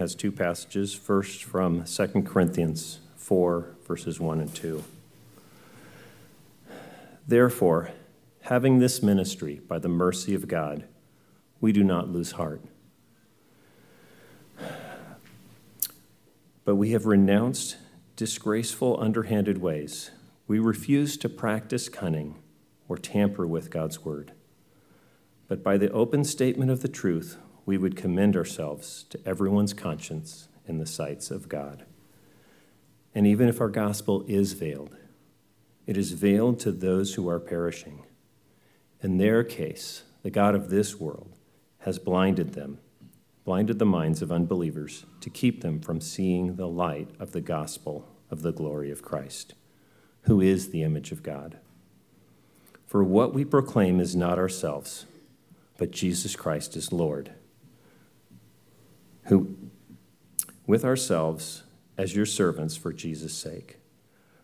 has two passages. First, from 2 Corinthians 4, verses 1 and 2. Therefore, having this ministry by the mercy of God, we do not lose heart. But we have renounced disgraceful, underhanded ways. We refuse to practice cunning or tamper with God's word. But by the open statement of the truth, we would commend ourselves to everyone's conscience in the sights of God. And even if our gospel is veiled, it is veiled to those who are perishing. In their case, the God of this world has blinded them, blinded the minds of unbelievers to keep them from seeing the light of the gospel of the glory of Christ, who is the image of God. For what we proclaim is not ourselves, but Jesus Christ is Lord who, with ourselves as your servants for Jesus' sake.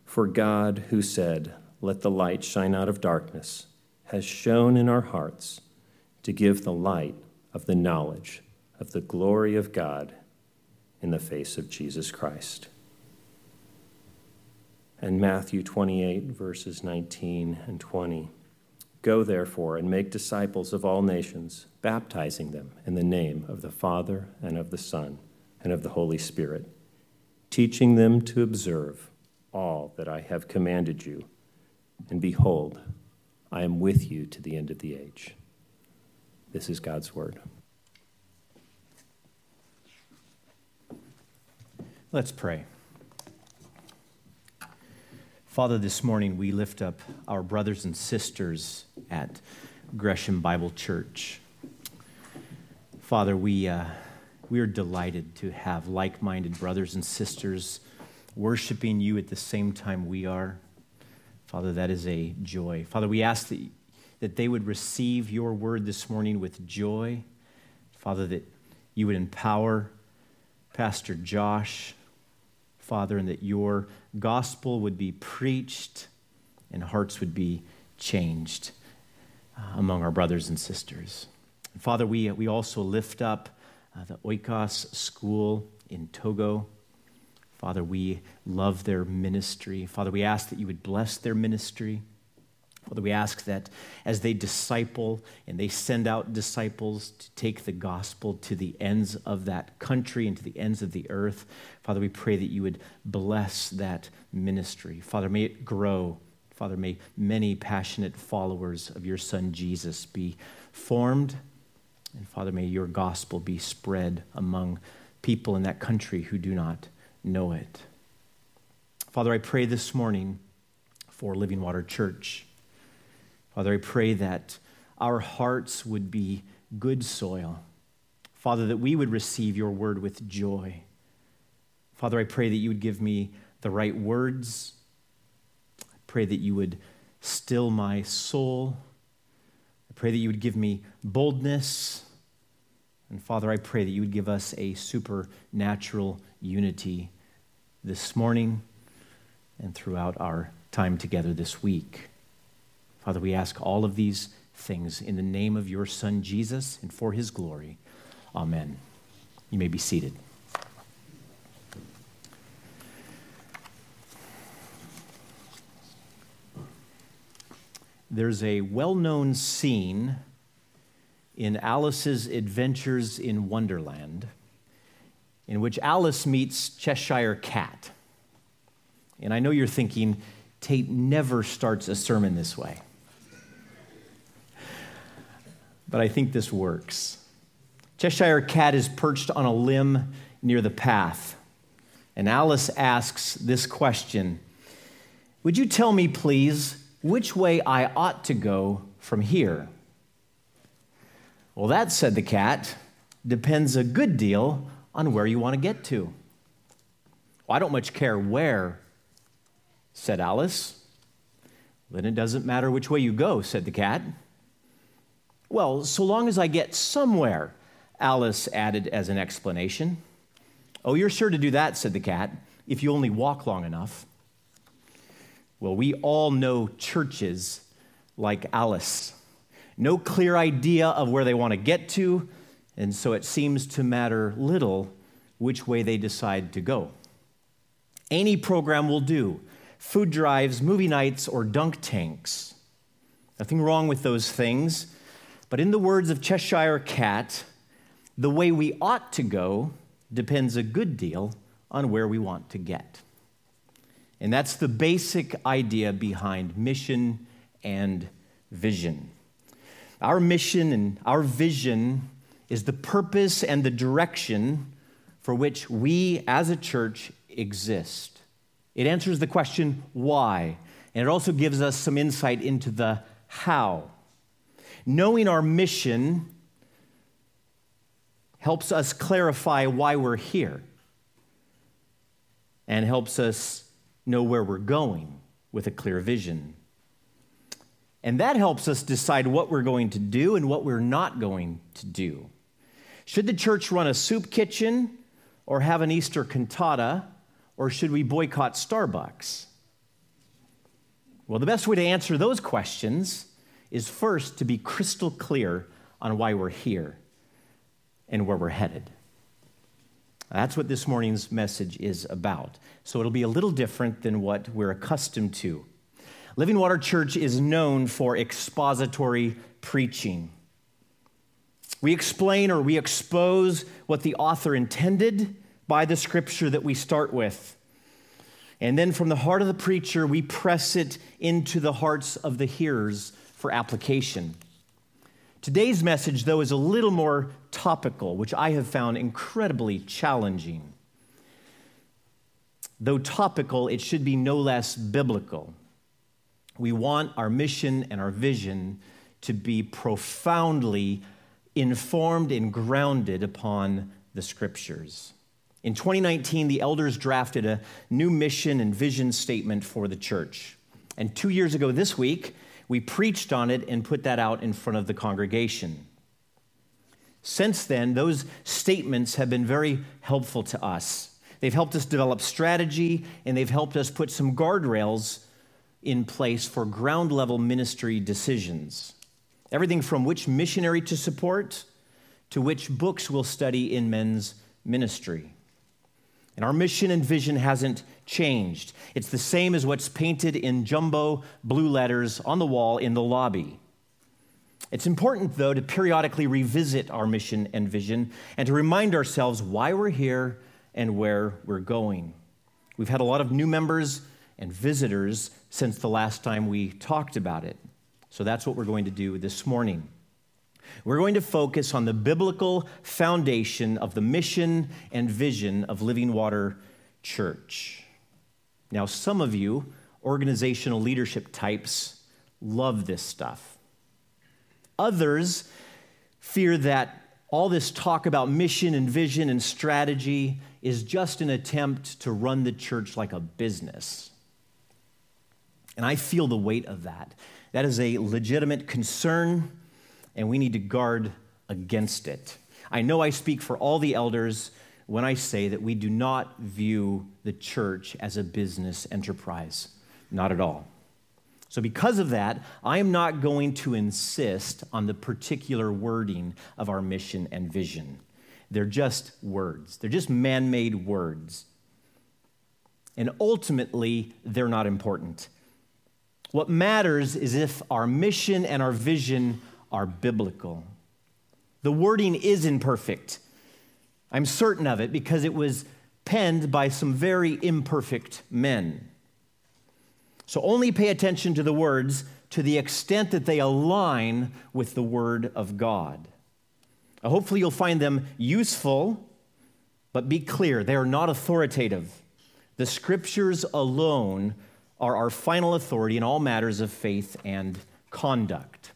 For God, who said, Let the light shine out of darkness, has shone in our hearts to give the light of the knowledge of the glory of God in the face of Jesus Christ. And Matthew 28, verses 19 and 20. Go, therefore, and make disciples of all nations, baptizing them in the name of the Father, and of the Son, and of the Holy Spirit, teaching them to observe all that I have commanded you. And behold, I am with you to the end of the age. This is God's word. Let's pray. Father, this morning we lift up our brothers and sisters at Gresham Bible Church. Father, we, uh, we are delighted to have like minded brothers and sisters worshiping you at the same time we are. Father, that is a joy. Father, we ask that, that they would receive your word this morning with joy. Father, that you would empower Pastor Josh Father, and that your gospel would be preached and hearts would be changed uh, among our brothers and sisters. And Father, we, we also lift up uh, the Oikos School in Togo. Father, we love their ministry. Father, we ask that you would bless their ministry. Father, we ask that as they disciple and they send out disciples to take the gospel to the ends of that country and to the ends of the earth, Father, we pray that you would bless that ministry. Father, may it grow. Father, may many passionate followers of your Son Jesus be formed. And Father, may your gospel be spread among people in that country who do not know it. Father, I pray this morning for Living Water Church. Father, I pray that our hearts would be good soil. Father, that we would receive your word with joy. Father, I pray that you would give me the right words. I pray that you would still my soul. I pray that you would give me boldness. And Father, I pray that you would give us a supernatural unity this morning and throughout our time together this week. Father, we ask all of these things in the name of your Son, Jesus, and for his glory. Amen. You may be seated. There's a well known scene in Alice's Adventures in Wonderland in which Alice meets Cheshire Cat. And I know you're thinking, Tate never starts a sermon this way but I think this works. Cheshire Cat is perched on a limb near the path, and Alice asks this question Would you tell me, please, which way I ought to go from here? Well, that, said the cat, depends a good deal on where you want to get to. Well, I don't much care where, said Alice. Then it doesn't matter which way you go, said the cat. Well, so long as I get somewhere, Alice added as an explanation. Oh, you're sure to do that, said the cat, if you only walk long enough. Well, we all know churches like Alice. No clear idea of where they want to get to, and so it seems to matter little which way they decide to go. Any program will do food drives, movie nights, or dunk tanks. Nothing wrong with those things. But in the words of Cheshire Cat, the way we ought to go depends a good deal on where we want to get. And that's the basic idea behind mission and vision. Our mission and our vision is the purpose and the direction for which we as a church exist. It answers the question, why? And it also gives us some insight into the how. Knowing our mission helps us clarify why we're here and helps us know where we're going with a clear vision. And that helps us decide what we're going to do and what we're not going to do. Should the church run a soup kitchen or have an Easter cantata, or should we boycott Starbucks? Well, the best way to answer those questions is first to be crystal clear on why we're here and where we're headed. That's what this morning's message is about. So it'll be a little different than what we're accustomed to. Living Water Church is known for expository preaching. We explain or we expose what the author intended by the scripture that we start with. And then from the heart of the preacher, we press it into the hearts of the hearers for application. Today's message, though, is a little more topical, which I have found incredibly challenging. Though topical, it should be no less biblical. We want our mission and our vision to be profoundly informed and grounded upon the scriptures. In 2019, the elders drafted a new mission and vision statement for the church. And two years ago this week, we preached on it and put that out in front of the congregation. Since then, those statements have been very helpful to us. They've helped us develop strategy and they've helped us put some guardrails in place for ground level ministry decisions. Everything from which missionary to support to which books we'll study in men's ministry. And our mission and vision hasn't changed. It's the same as what's painted in jumbo blue letters on the wall in the lobby. It's important, though, to periodically revisit our mission and vision and to remind ourselves why we're here and where we're going. We've had a lot of new members and visitors since the last time we talked about it. So that's what we're going to do this morning. We're going to focus on the biblical foundation of the mission and vision of Living Water Church. Now, some of you, organizational leadership types, love this stuff. Others fear that all this talk about mission and vision and strategy is just an attempt to run the church like a business. And I feel the weight of that. That is a legitimate concern and we need to guard against it. I know I speak for all the elders when I say that we do not view the church as a business enterprise. Not at all. So, because of that, I am not going to insist on the particular wording of our mission and vision. They're just words, they're just man made words. And ultimately, they're not important. What matters is if our mission and our vision are biblical. The wording is imperfect. I'm certain of it because it was penned by some very imperfect men. So only pay attention to the words to the extent that they align with the Word of God. hopefully, you'll find them useful, but be clear, they are not authoritative. The Scriptures alone are our final authority in all matters of faith and conduct.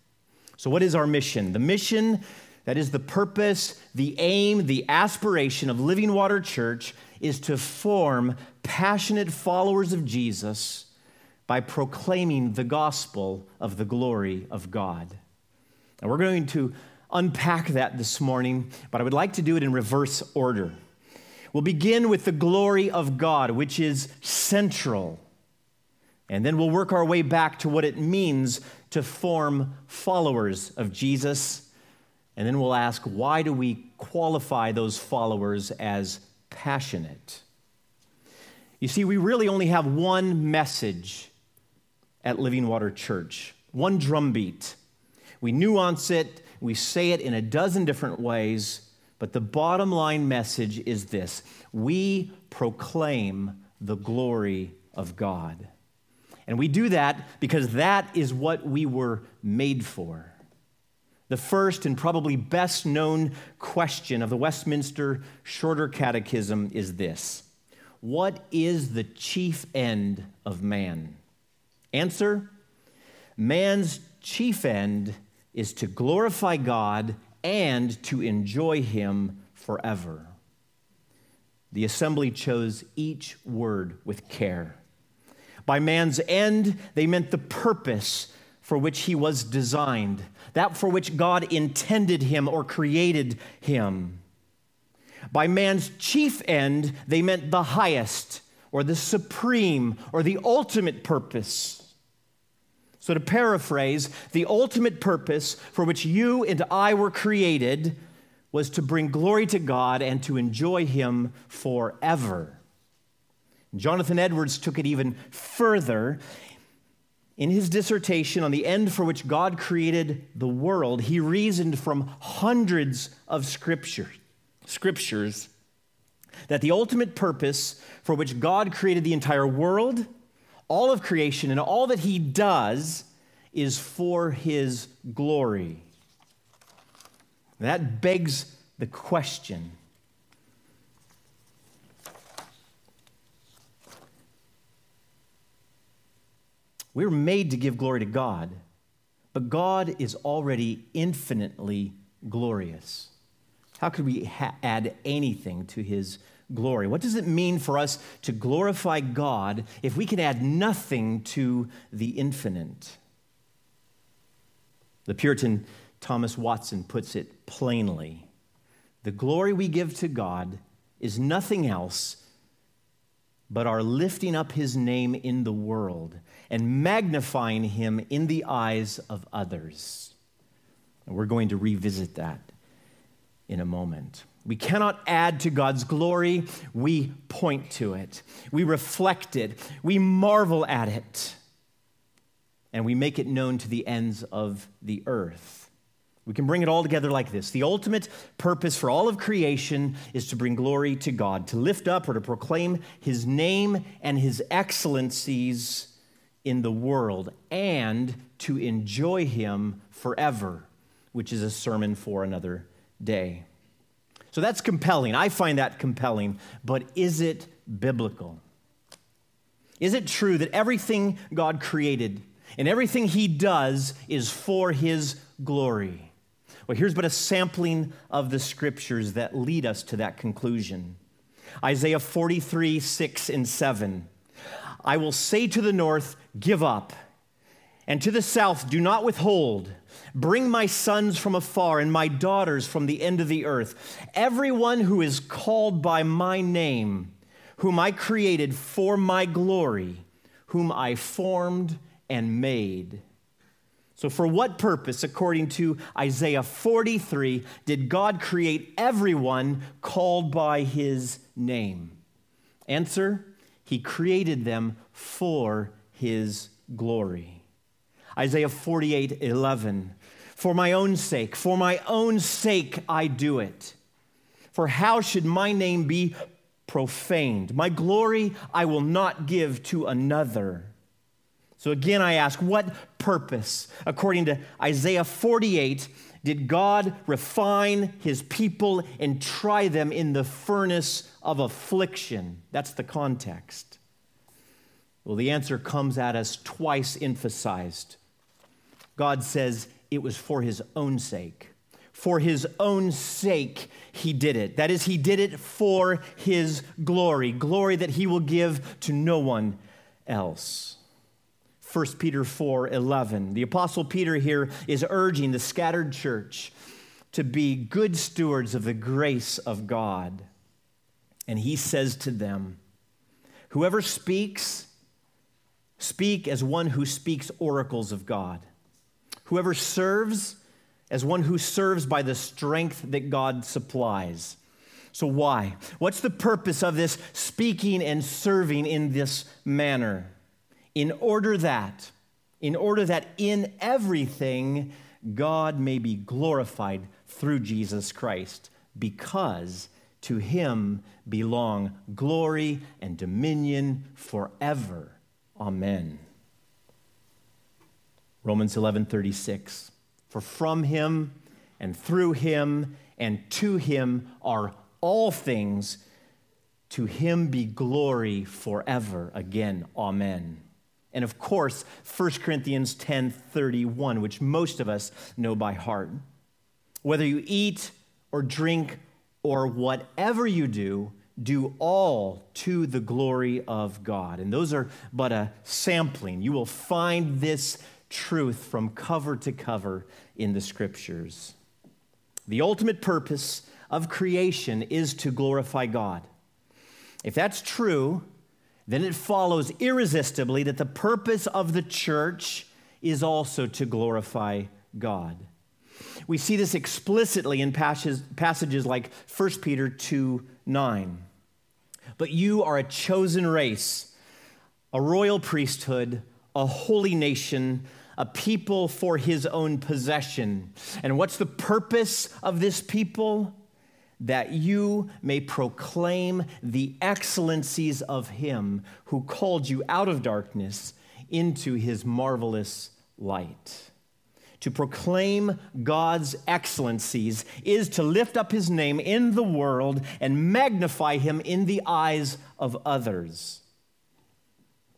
So, what is our mission? The mission, that is the purpose, the aim, the aspiration of Living Water Church, is to form passionate followers of Jesus by proclaiming the gospel of the glory of God. And we're going to unpack that this morning, but I would like to do it in reverse order. We'll begin with the glory of God, which is central. And then we'll work our way back to what it means to form followers of Jesus. And then we'll ask, why do we qualify those followers as passionate. You see, we really only have one message at Living Water Church, one drumbeat. We nuance it, we say it in a dozen different ways, but the bottom line message is this we proclaim the glory of God. And we do that because that is what we were made for. The first and probably best known question of the Westminster Shorter Catechism is this What is the chief end of man? Answer Man's chief end is to glorify God and to enjoy Him forever. The assembly chose each word with care. By man's end, they meant the purpose for which he was designed, that for which God intended him or created him. By man's chief end, they meant the highest or the supreme or the ultimate purpose. So, to paraphrase, the ultimate purpose for which you and I were created was to bring glory to God and to enjoy Him forever. Jonathan Edwards took it even further. In his dissertation on the end for which God created the world, he reasoned from hundreds of scripture, scriptures that the ultimate purpose for which God created the entire world, all of creation, and all that he does is for his glory. That begs the question We're made to give glory to God, but God is already infinitely glorious. How could we ha- add anything to his glory? What does it mean for us to glorify God if we can add nothing to the infinite? The Puritan Thomas Watson puts it plainly the glory we give to God is nothing else but are lifting up his name in the world and magnifying him in the eyes of others. And we're going to revisit that in a moment. We cannot add to God's glory, we point to it, we reflect it, we marvel at it, and we make it known to the ends of the earth. We can bring it all together like this. The ultimate purpose for all of creation is to bring glory to God, to lift up or to proclaim his name and his excellencies in the world, and to enjoy him forever, which is a sermon for another day. So that's compelling. I find that compelling, but is it biblical? Is it true that everything God created and everything he does is for his glory? Well, here's but a sampling of the scriptures that lead us to that conclusion Isaiah 43, 6 and 7. I will say to the north, Give up, and to the south, Do not withhold. Bring my sons from afar and my daughters from the end of the earth. Everyone who is called by my name, whom I created for my glory, whom I formed and made. So, for what purpose, according to Isaiah 43, did God create everyone called by his name? Answer He created them for his glory. Isaiah 48 11. For my own sake, for my own sake, I do it. For how should my name be profaned? My glory I will not give to another. So again, I ask, what purpose, according to Isaiah 48, did God refine his people and try them in the furnace of affliction? That's the context. Well, the answer comes at us twice emphasized. God says it was for his own sake. For his own sake, he did it. That is, he did it for his glory, glory that he will give to no one else. 1 Peter 4 11. The Apostle Peter here is urging the scattered church to be good stewards of the grace of God. And he says to them, Whoever speaks, speak as one who speaks oracles of God. Whoever serves, as one who serves by the strength that God supplies. So, why? What's the purpose of this speaking and serving in this manner? In order that, in order that in everything God may be glorified through Jesus Christ, because to him belong glory and dominion forever. Amen. Romans 11:36 For from him and through him and to him are all things to him be glory forever again amen and of course 1 corinthians 10.31 which most of us know by heart. Whether you eat or drink or whatever you do do all to the glory of god. And those are but a sampling. You will find this truth from cover to cover in the scriptures. The ultimate purpose of creation is to glorify God. If that's true, then it follows irresistibly that the purpose of the church is also to glorify God. We see this explicitly in passages like 1 Peter 2 9. But you are a chosen race, a royal priesthood, a holy nation a people for his own possession. And what's the purpose of this people? That you may proclaim the excellencies of him who called you out of darkness into his marvelous light. To proclaim God's excellencies is to lift up his name in the world and magnify him in the eyes of others.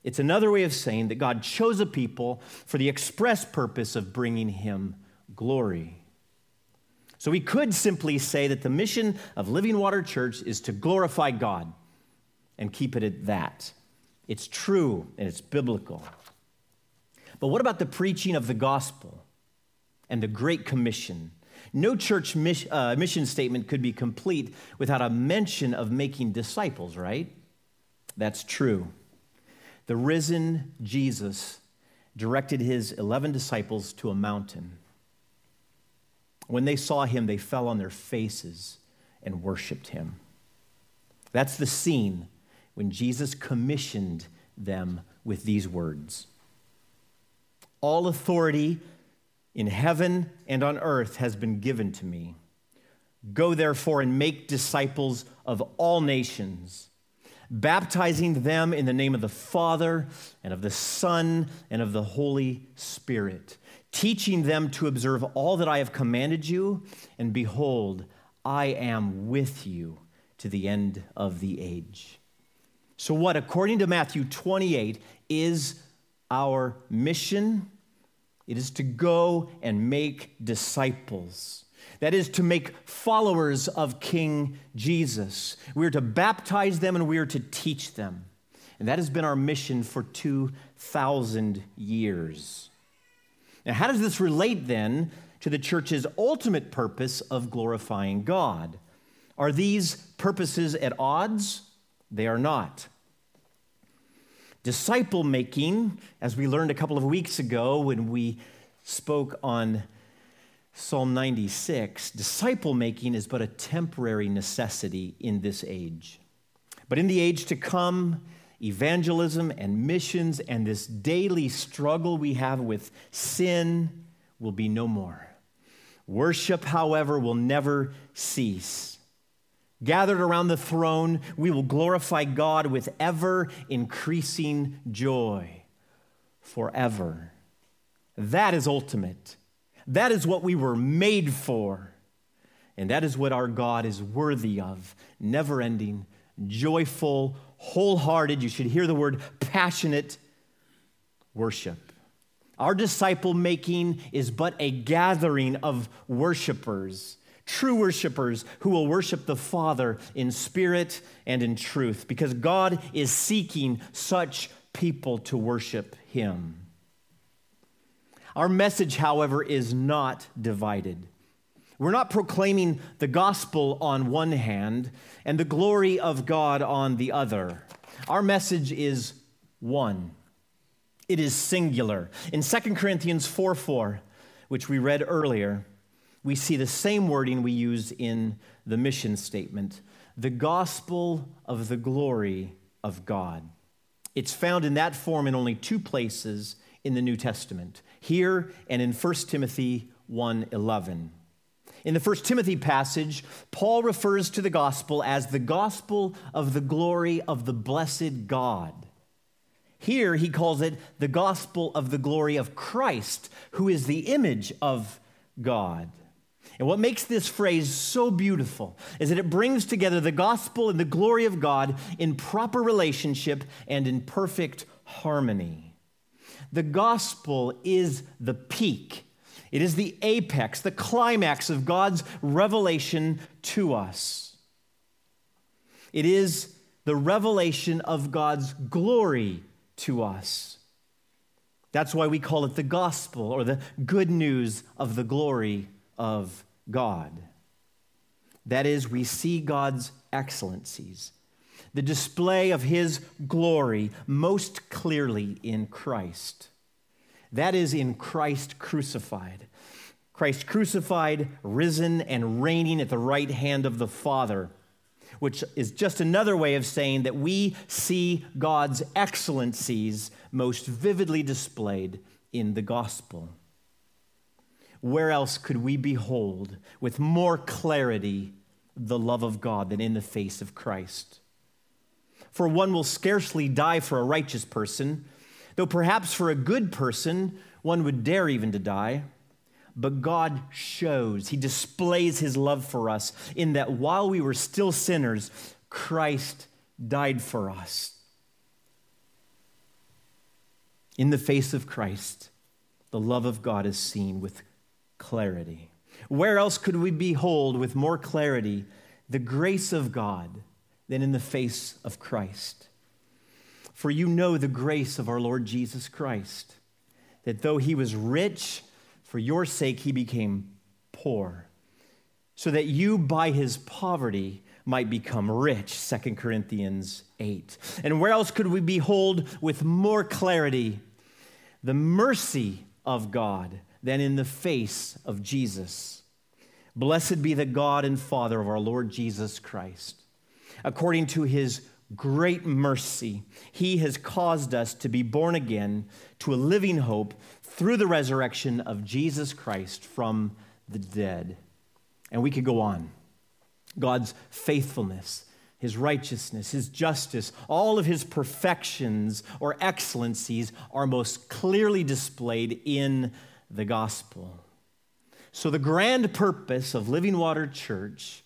It's another way of saying that God chose a people for the express purpose of bringing him glory. So we could simply say that the mission of Living Water Church is to glorify God and keep it at that. It's true and it's biblical. But what about the preaching of the gospel and the Great Commission? No church uh, mission statement could be complete without a mention of making disciples, right? That's true. The risen Jesus directed his 11 disciples to a mountain. When they saw him, they fell on their faces and worshiped him. That's the scene when Jesus commissioned them with these words All authority in heaven and on earth has been given to me. Go therefore and make disciples of all nations baptizing them in the name of the Father and of the Son and of the Holy Spirit, teaching them to observe all that I have commanded you. And behold, I am with you to the end of the age. So, what, according to Matthew 28, is our mission? It is to go and make disciples. That is to make followers of King Jesus. We are to baptize them and we are to teach them. And that has been our mission for 2,000 years. Now, how does this relate then to the church's ultimate purpose of glorifying God? Are these purposes at odds? They are not. Disciple making, as we learned a couple of weeks ago when we spoke on Psalm 96 disciple making is but a temporary necessity in this age. But in the age to come, evangelism and missions and this daily struggle we have with sin will be no more. Worship, however, will never cease. Gathered around the throne, we will glorify God with ever increasing joy forever. That is ultimate. That is what we were made for. And that is what our God is worthy of never ending, joyful, wholehearted. You should hear the word passionate worship. Our disciple making is but a gathering of worshipers, true worshipers who will worship the Father in spirit and in truth, because God is seeking such people to worship Him. Our message, however, is not divided. We're not proclaiming the gospel on one hand and the glory of God on the other. Our message is one. It is singular. In 2 Corinthians 4 4, which we read earlier, we see the same wording we use in the mission statement. the gospel of the glory of God. It's found in that form in only two places in the New Testament, here and in 1 Timothy 1:11. In the first Timothy passage, Paul refers to the gospel as the gospel of the glory of the blessed God. Here he calls it the gospel of the glory of Christ, who is the image of God. And what makes this phrase so beautiful is that it brings together the gospel and the glory of God in proper relationship and in perfect harmony. The gospel is the peak, it is the apex, the climax of God's revelation to us. It is the revelation of God's glory to us. That's why we call it the gospel or the good news of the glory of God. That is, we see God's excellencies, the display of his glory most clearly in Christ. That is, in Christ crucified. Christ crucified, risen, and reigning at the right hand of the Father, which is just another way of saying that we see God's excellencies most vividly displayed in the gospel where else could we behold with more clarity the love of God than in the face of Christ? For one will scarcely die for a righteous person, though perhaps for a good person one would dare even to die. But God shows, He displays His love for us in that while we were still sinners, Christ died for us. In the face of Christ, the love of God is seen with clarity. Where else could we behold with more clarity the grace of God than in the face of Christ? For you know the grace of our Lord Jesus Christ, that though he was rich, for your sake he became poor, so that you by his poverty might become rich. 2 Corinthians 8. And where else could we behold with more clarity the mercy of God? than in the face of Jesus. Blessed be the God and Father of our Lord Jesus Christ. According to his great mercy, he has caused us to be born again to a living hope through the resurrection of Jesus Christ from the dead. And we could go on. God's faithfulness, his righteousness, his justice, all of his perfections or excellencies are most clearly displayed in the gospel. So, the grand purpose of Living Water Church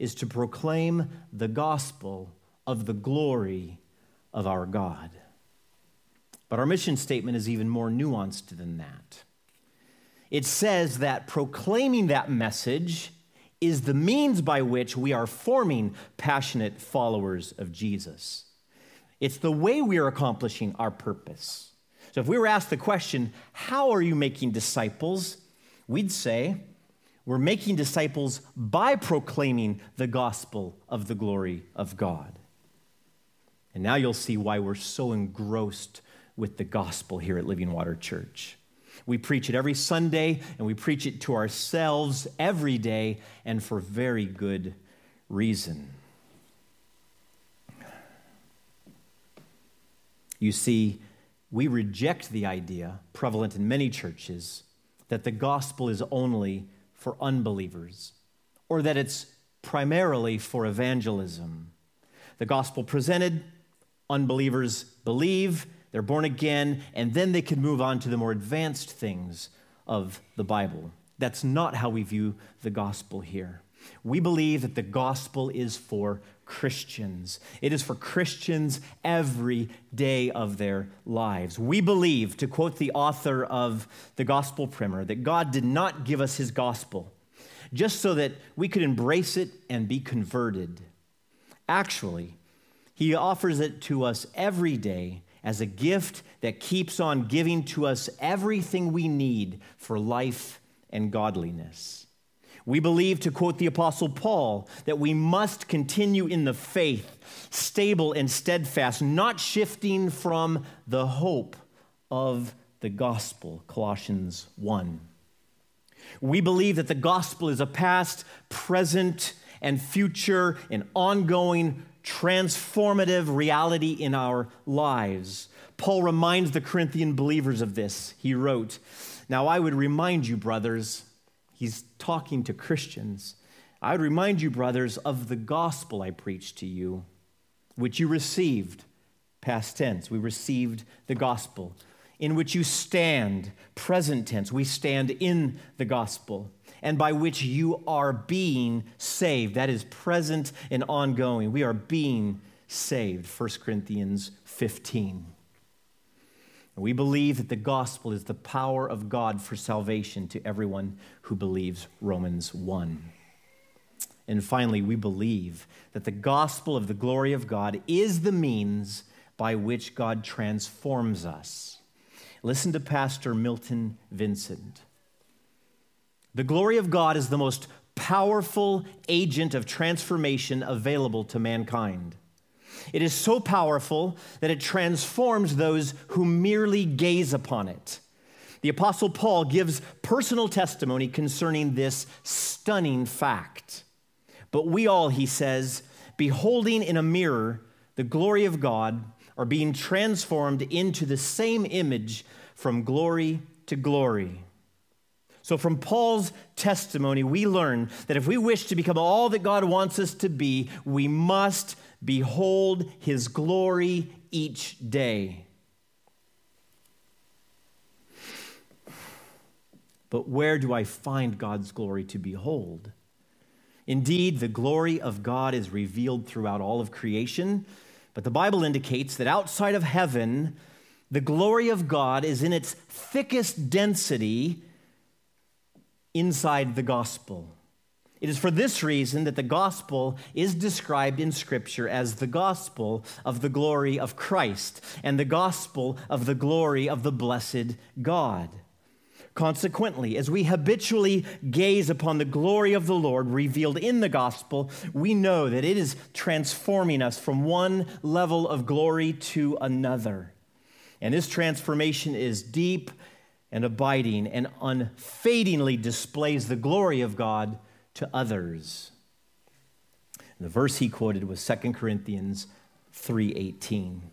is to proclaim the gospel of the glory of our God. But our mission statement is even more nuanced than that. It says that proclaiming that message is the means by which we are forming passionate followers of Jesus. It's the way we are accomplishing our purpose. So if we were asked the question, How are you making disciples? we'd say, We're making disciples by proclaiming the gospel of the glory of God. And now you'll see why we're so engrossed with the gospel here at Living Water Church. We preach it every Sunday, and we preach it to ourselves every day, and for very good reason. You see, we reject the idea, prevalent in many churches, that the gospel is only for unbelievers or that it's primarily for evangelism. The gospel presented, unbelievers believe, they're born again, and then they can move on to the more advanced things of the Bible. That's not how we view the gospel here. We believe that the gospel is for Christians. It is for Christians every day of their lives. We believe, to quote the author of the Gospel Primer, that God did not give us his gospel just so that we could embrace it and be converted. Actually, he offers it to us every day as a gift that keeps on giving to us everything we need for life and godliness. We believe, to quote the Apostle Paul, that we must continue in the faith, stable and steadfast, not shifting from the hope of the gospel. Colossians 1. We believe that the gospel is a past, present, and future and ongoing transformative reality in our lives. Paul reminds the Corinthian believers of this. He wrote, Now I would remind you, brothers, he's talking to Christians. I would remind you, brothers, of the gospel I preached to you, which you received, past tense. We received the gospel, in which you stand, present tense. We stand in the gospel and by which you are being saved. That is present and ongoing. We are being saved. 1 Corinthians 15. And we believe that the gospel is the power of God for salvation to everyone who believes. Romans 1. And finally, we believe that the gospel of the glory of God is the means by which God transforms us. Listen to Pastor Milton Vincent. The glory of God is the most powerful agent of transformation available to mankind. It is so powerful that it transforms those who merely gaze upon it. The Apostle Paul gives personal testimony concerning this stunning fact. But we all, he says, beholding in a mirror the glory of God, are being transformed into the same image from glory to glory. So, from Paul's testimony, we learn that if we wish to become all that God wants us to be, we must behold his glory each day. But where do I find God's glory to behold? Indeed, the glory of God is revealed throughout all of creation, but the Bible indicates that outside of heaven, the glory of God is in its thickest density inside the gospel. It is for this reason that the gospel is described in Scripture as the gospel of the glory of Christ and the gospel of the glory of the blessed God. Consequently, as we habitually gaze upon the glory of the Lord revealed in the gospel, we know that it is transforming us from one level of glory to another. And this transformation is deep and abiding and unfadingly displays the glory of God to others. the verse he quoted was 2 Corinthians 3:18.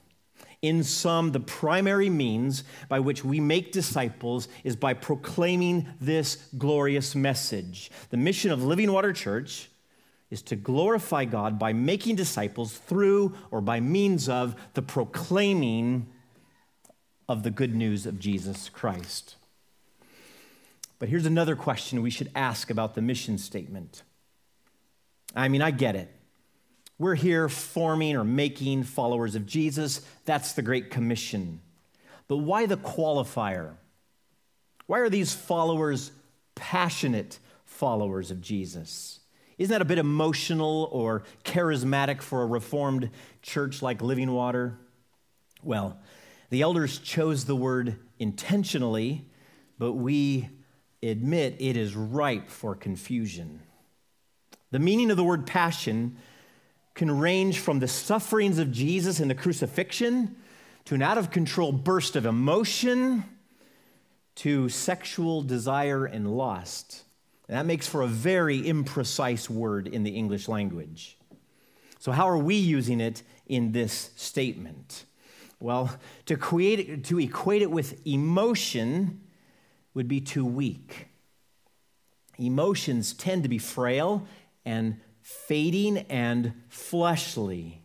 In sum, the primary means by which we make disciples is by proclaiming this glorious message. The mission of Living Water Church is to glorify God by making disciples through or by means of the proclaiming of the good news of Jesus Christ. But here's another question we should ask about the mission statement. I mean, I get it. We're here forming or making followers of Jesus. That's the Great Commission. But why the qualifier? Why are these followers passionate followers of Jesus? Isn't that a bit emotional or charismatic for a reformed church like Living Water? Well, the elders chose the word intentionally, but we admit it is ripe for confusion. The meaning of the word passion can range from the sufferings of Jesus in the crucifixion to an out of control burst of emotion to sexual desire and lust. And that makes for a very imprecise word in the English language. So, how are we using it in this statement? Well, to, create, to equate it with emotion would be too weak. Emotions tend to be frail and fading and fleshly.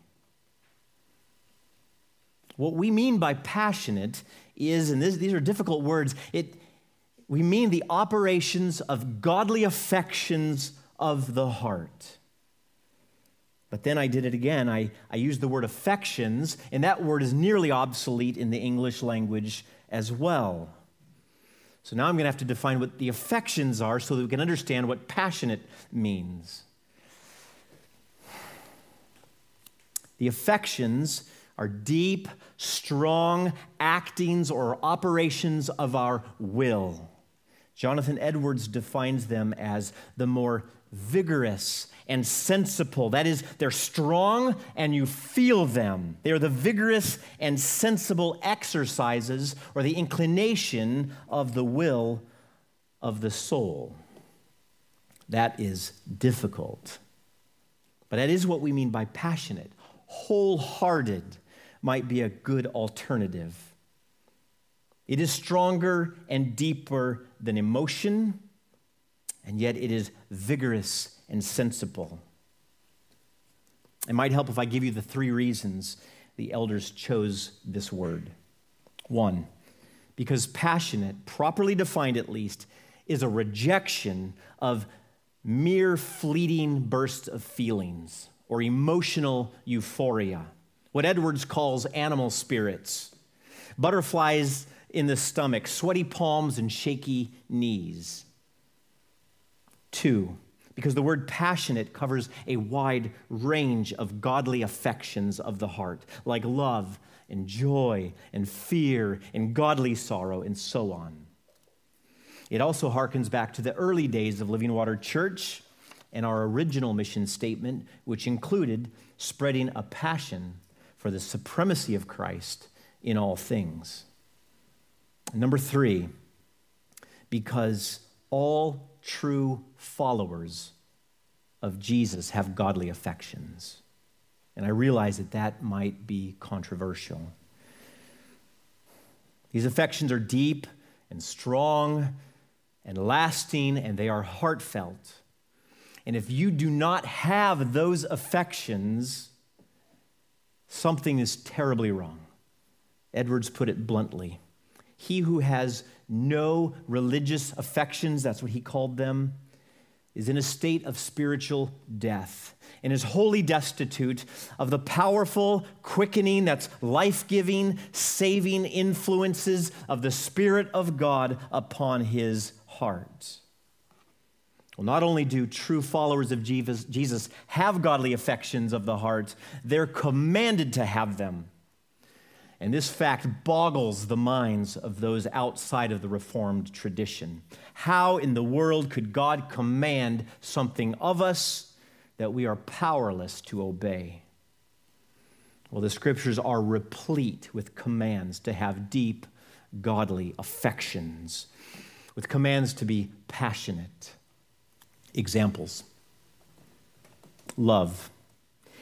What we mean by passionate is, and this, these are difficult words, it, we mean the operations of godly affections of the heart. But then I did it again. I, I used the word affections, and that word is nearly obsolete in the English language as well. So now I'm going to have to define what the affections are so that we can understand what passionate means. The affections are deep, strong actings or operations of our will. Jonathan Edwards defines them as the more vigorous and sensible. That is, they're strong and you feel them. They are the vigorous and sensible exercises or the inclination of the will of the soul. That is difficult. But that is what we mean by passionate. Wholehearted might be a good alternative. It is stronger and deeper than emotion, and yet it is vigorous and sensible. It might help if I give you the three reasons the elders chose this word. One, because passionate, properly defined at least, is a rejection of mere fleeting bursts of feelings or emotional euphoria, what Edwards calls animal spirits, butterflies in the stomach, sweaty palms, and shaky knees. Two, because the word passionate covers a wide range of godly affections of the heart, like love and joy and fear and godly sorrow and so on. It also harkens back to the early days of Living Water Church and our original mission statement, which included spreading a passion for the supremacy of Christ in all things. Number three, because all true followers of Jesus have godly affections. And I realize that that might be controversial. These affections are deep and strong and lasting, and they are heartfelt. And if you do not have those affections, something is terribly wrong. Edwards put it bluntly. He who has no religious affections, that's what he called them, is in a state of spiritual death and is wholly destitute of the powerful, quickening, that's life giving, saving influences of the Spirit of God upon his heart. Well, not only do true followers of Jesus have godly affections of the heart, they're commanded to have them. And this fact boggles the minds of those outside of the Reformed tradition. How in the world could God command something of us that we are powerless to obey? Well, the scriptures are replete with commands to have deep, godly affections, with commands to be passionate. Examples love.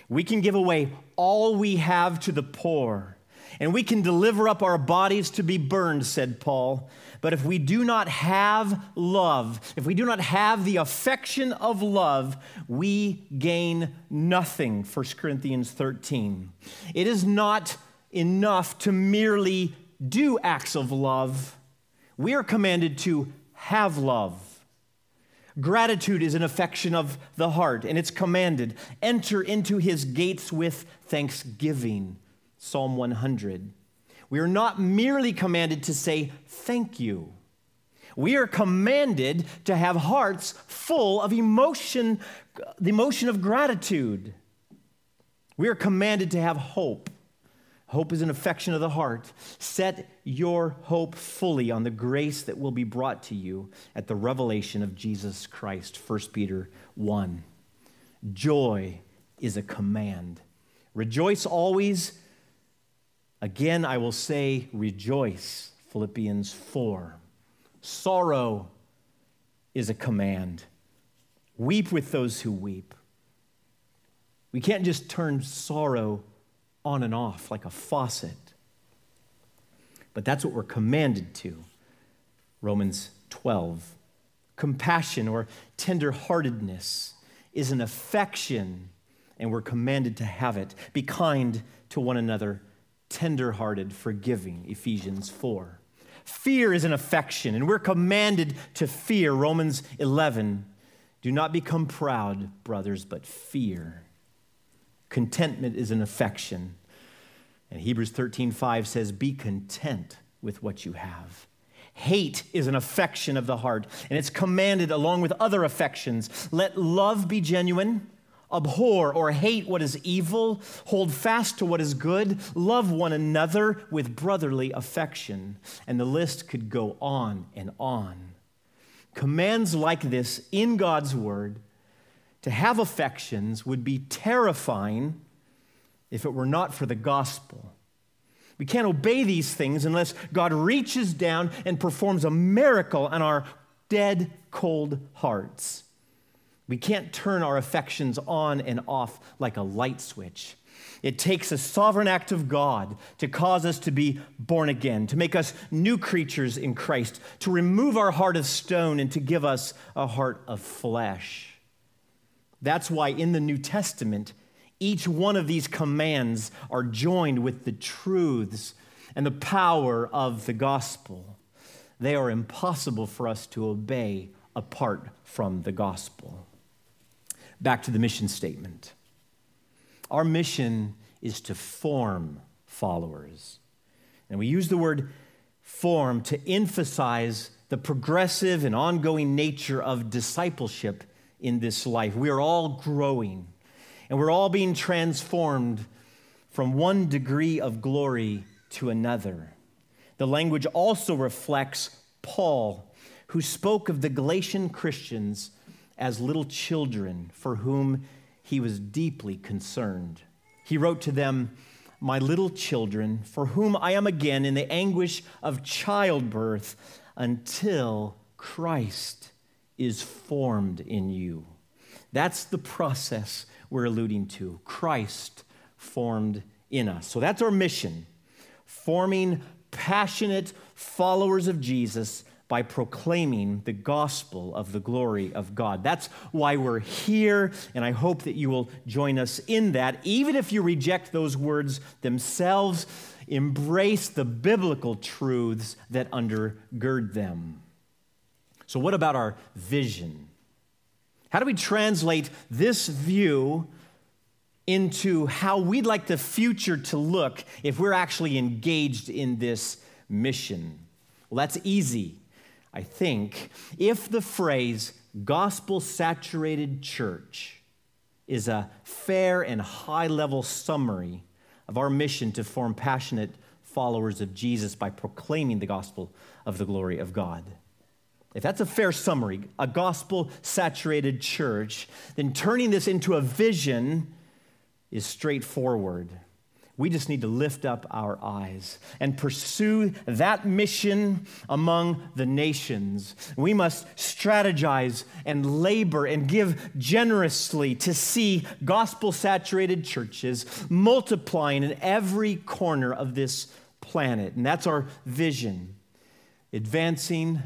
We can give away all we have to the poor and we can deliver up our bodies to be burned, said Paul. But if we do not have love, if we do not have the affection of love, we gain nothing, 1 Corinthians 13. It is not enough to merely do acts of love, we are commanded to have love. Gratitude is an affection of the heart, and it's commanded. Enter into his gates with thanksgiving. Psalm 100. We are not merely commanded to say thank you. We are commanded to have hearts full of emotion, the emotion of gratitude. We are commanded to have hope. Hope is an affection of the heart. Set your hope fully on the grace that will be brought to you at the revelation of Jesus Christ. 1 Peter 1. Joy is a command. Rejoice always Again, I will say, rejoice. Philippians 4. Sorrow is a command. Weep with those who weep. We can't just turn sorrow on and off like a faucet. But that's what we're commanded to. Romans 12. Compassion or tenderheartedness is an affection, and we're commanded to have it. Be kind to one another tenderhearted, forgiving, Ephesians 4. Fear is an affection, and we're commanded to fear, Romans 11. Do not become proud, brothers, but fear. Contentment is an affection. And Hebrews 13:5 says, "Be content with what you have." Hate is an affection of the heart, and it's commanded along with other affections. Let love be genuine abhor or hate what is evil, hold fast to what is good, love one another with brotherly affection. And the list could go on and on. Commands like this in God's word to have affections would be terrifying if it were not for the gospel. We can't obey these things unless God reaches down and performs a miracle on our dead, cold hearts. We can't turn our affections on and off like a light switch. It takes a sovereign act of God to cause us to be born again, to make us new creatures in Christ, to remove our heart of stone and to give us a heart of flesh. That's why in the New Testament, each one of these commands are joined with the truths and the power of the gospel. They are impossible for us to obey apart from the gospel. Back to the mission statement. Our mission is to form followers. And we use the word form to emphasize the progressive and ongoing nature of discipleship in this life. We are all growing and we're all being transformed from one degree of glory to another. The language also reflects Paul, who spoke of the Galatian Christians as little children for whom he was deeply concerned. He wrote to them, My little children, for whom I am again in the anguish of childbirth until Christ is formed in you. That's the process we're alluding to. Christ formed in us. So that's our mission forming passionate followers of Jesus by proclaiming the gospel of the glory of God. That's why we're here, and I hope that you will join us in that. Even if you reject those words themselves, embrace the biblical truths that undergird them. So, what about our vision? How do we translate this view into how we'd like the future to look if we're actually engaged in this mission? Well, that's easy. I think, if the phrase gospel saturated church is a fair and high level summary of our mission to form passionate followers of Jesus by proclaiming the gospel of the glory of God. If that's a fair summary, a gospel saturated church, then turning this into a vision is straightforward. We just need to lift up our eyes and pursue that mission among the nations. We must strategize and labor and give generously to see gospel saturated churches multiplying in every corner of this planet. And that's our vision advancing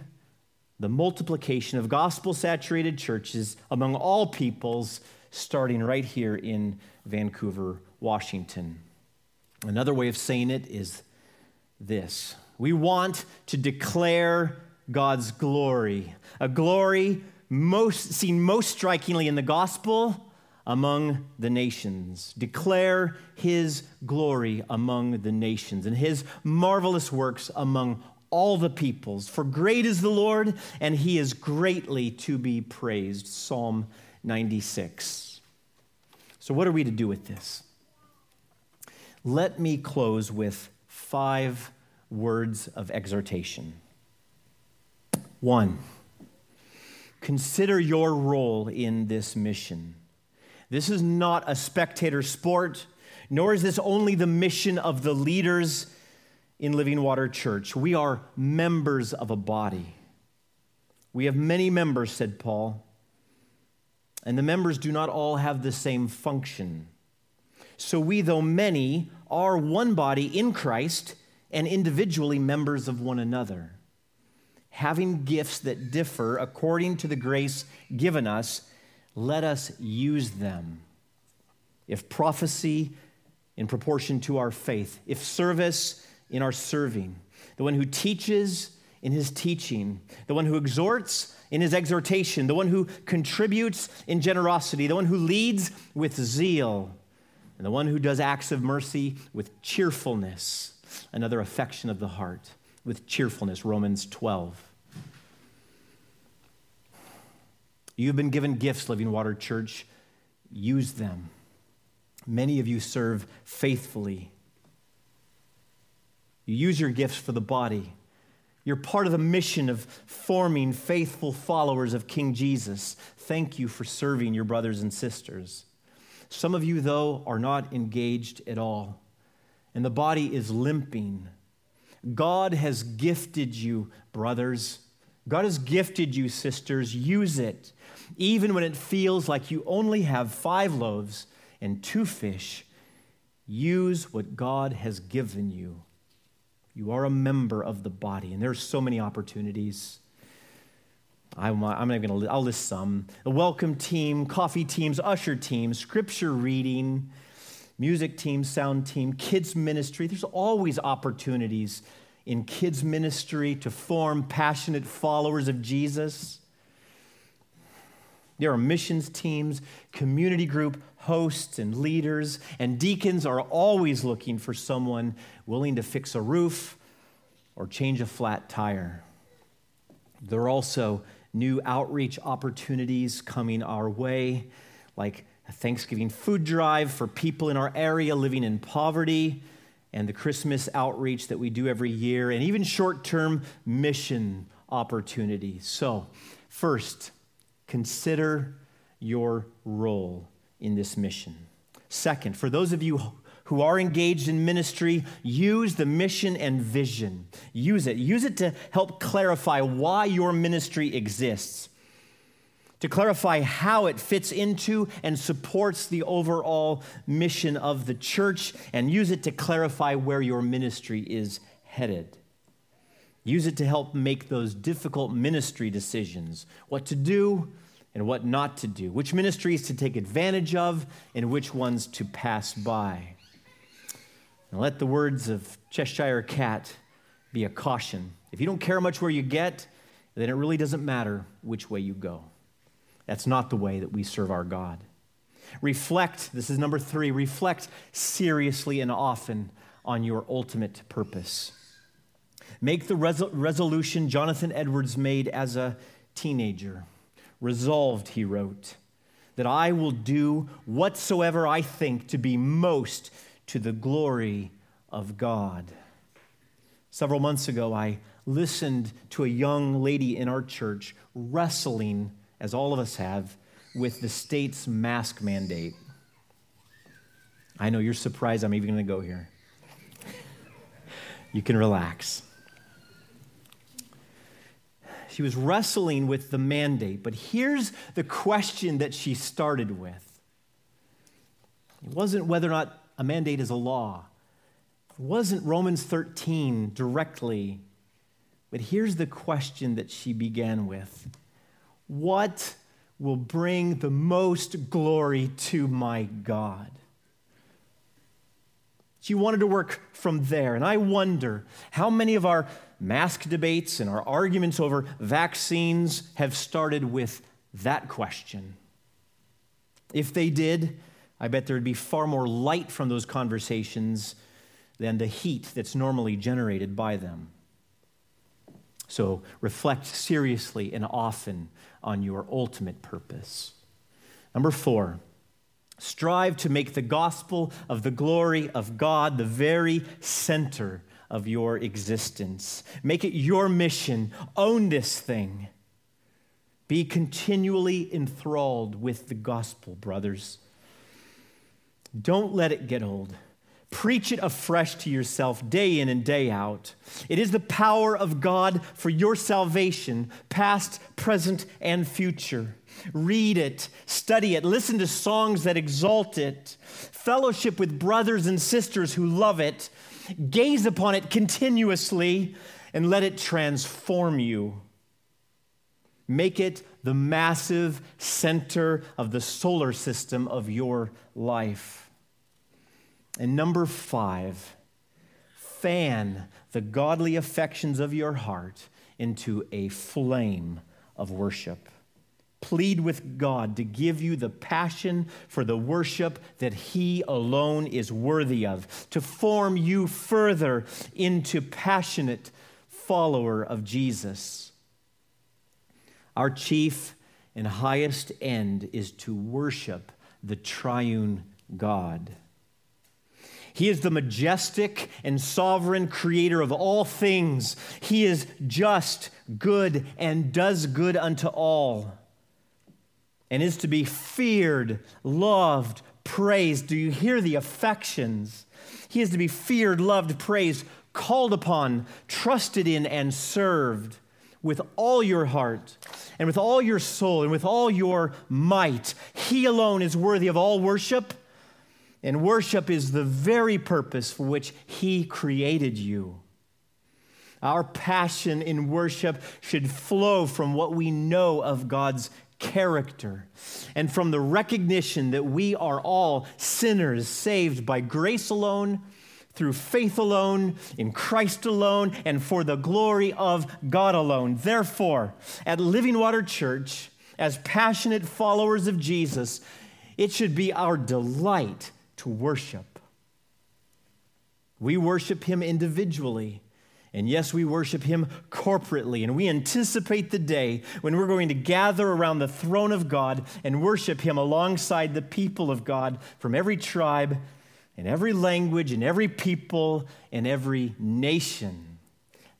the multiplication of gospel saturated churches among all peoples, starting right here in Vancouver, Washington. Another way of saying it is this we want to declare God's glory, a glory most, seen most strikingly in the gospel among the nations. Declare his glory among the nations and his marvelous works among all the peoples. For great is the Lord, and he is greatly to be praised. Psalm 96. So, what are we to do with this? Let me close with five words of exhortation. One, consider your role in this mission. This is not a spectator sport, nor is this only the mission of the leaders in Living Water Church. We are members of a body. We have many members, said Paul, and the members do not all have the same function. So we, though many, are one body in Christ and individually members of one another, having gifts that differ according to the grace given us, let us use them. If prophecy, in proportion to our faith, if service, in our serving, the one who teaches, in his teaching, the one who exhorts, in his exhortation, the one who contributes in generosity, the one who leads with zeal and the one who does acts of mercy with cheerfulness, another affection of the heart, with cheerfulness, Romans 12. You've been given gifts, Living Water Church. Use them. Many of you serve faithfully. You use your gifts for the body. You're part of the mission of forming faithful followers of King Jesus. Thank you for serving your brothers and sisters. Some of you, though, are not engaged at all, and the body is limping. God has gifted you, brothers God has gifted you, sisters. Use it. Even when it feels like you only have five loaves and two fish, use what God has given you. You are a member of the body, and there's so many opportunities. I'm, I'm not going to, I'll list some. The welcome team, coffee teams, usher teams, scripture reading, music team, sound team, kids ministry. There's always opportunities in kids ministry to form passionate followers of Jesus. There are missions teams, community group hosts, and leaders, and deacons are always looking for someone willing to fix a roof or change a flat tire. There are also new outreach opportunities coming our way, like a Thanksgiving food drive for people in our area living in poverty, and the Christmas outreach that we do every year, and even short term mission opportunities. So, first, consider your role in this mission. Second, for those of you who are engaged in ministry, use the mission and vision. Use it. Use it to help clarify why your ministry exists, to clarify how it fits into and supports the overall mission of the church, and use it to clarify where your ministry is headed. Use it to help make those difficult ministry decisions what to do and what not to do, which ministries to take advantage of and which ones to pass by. And let the words of Cheshire Cat be a caution. If you don't care much where you get, then it really doesn't matter which way you go. That's not the way that we serve our God. Reflect, this is number three, reflect seriously and often on your ultimate purpose. Make the resol- resolution Jonathan Edwards made as a teenager. Resolved, he wrote, that I will do whatsoever I think to be most to the glory of God. Several months ago, I listened to a young lady in our church wrestling, as all of us have, with the state's mask mandate. I know you're surprised I'm even going to go here. you can relax. She was wrestling with the mandate, but here's the question that she started with it wasn't whether or not a mandate is a law, it wasn't Romans 13 directly, but here's the question that she began with What will bring the most glory to my God? She wanted to work from there. And I wonder how many of our mask debates and our arguments over vaccines have started with that question. If they did, I bet there would be far more light from those conversations than the heat that's normally generated by them. So reflect seriously and often on your ultimate purpose. Number four, strive to make the gospel of the glory of God the very center of your existence. Make it your mission. Own this thing. Be continually enthralled with the gospel, brothers. Don't let it get old. Preach it afresh to yourself day in and day out. It is the power of God for your salvation, past, present, and future. Read it, study it, listen to songs that exalt it, fellowship with brothers and sisters who love it, Gaze upon it continuously and let it transform you. Make it the massive center of the solar system of your life. And number five, fan the godly affections of your heart into a flame of worship. Plead with God to give you the passion for the worship that He alone is worthy of, to form you further into passionate follower of Jesus. Our chief and highest end is to worship the triune God. He is the majestic and sovereign creator of all things. He is just, good, and does good unto all and is to be feared, loved, praised. Do you hear the affections? He is to be feared, loved, praised, called upon, trusted in, and served. with all your heart and with all your soul and with all your might. He alone is worthy of all worship, and worship is the very purpose for which He created you. Our passion in worship should flow from what we know of God's character and from the recognition that we are all sinners saved by grace alone, through faith alone, in Christ alone, and for the glory of God alone. Therefore, at Living Water Church, as passionate followers of Jesus, it should be our delight to worship. We worship Him individually and yes, we worship Him corporately, and we anticipate the day when we're going to gather around the throne of God and worship Him alongside the people of God from every tribe and every language and every people and every nation.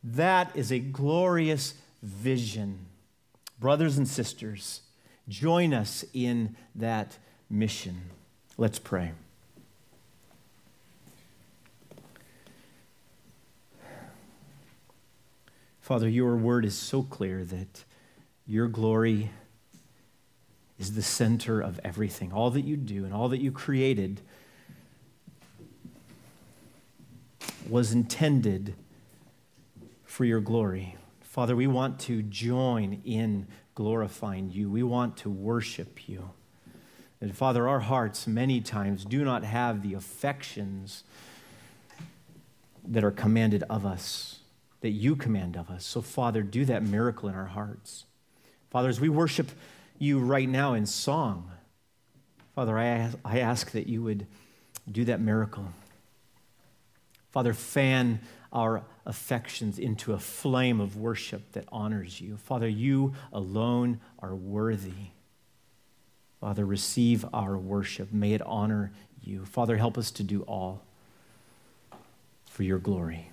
That is a glorious vision. Brothers and sisters, join us in that mission. Let's pray. Father, your word is so clear that your glory is the center of everything. All that you do and all that you created was intended for your glory. Father, we want to join in glorifying you. We want to worship you. And Father, our hearts many times do not have the affections that are commanded of us that you command of us. So, Father, do that miracle in our hearts. Father, as we worship you right now in song, Father, I, I ask that you would do that miracle. Father, fan our affections into a flame of worship that honors you. Father, you alone are worthy. Father, receive our worship. May it honor you. Father, help us to do all for your glory.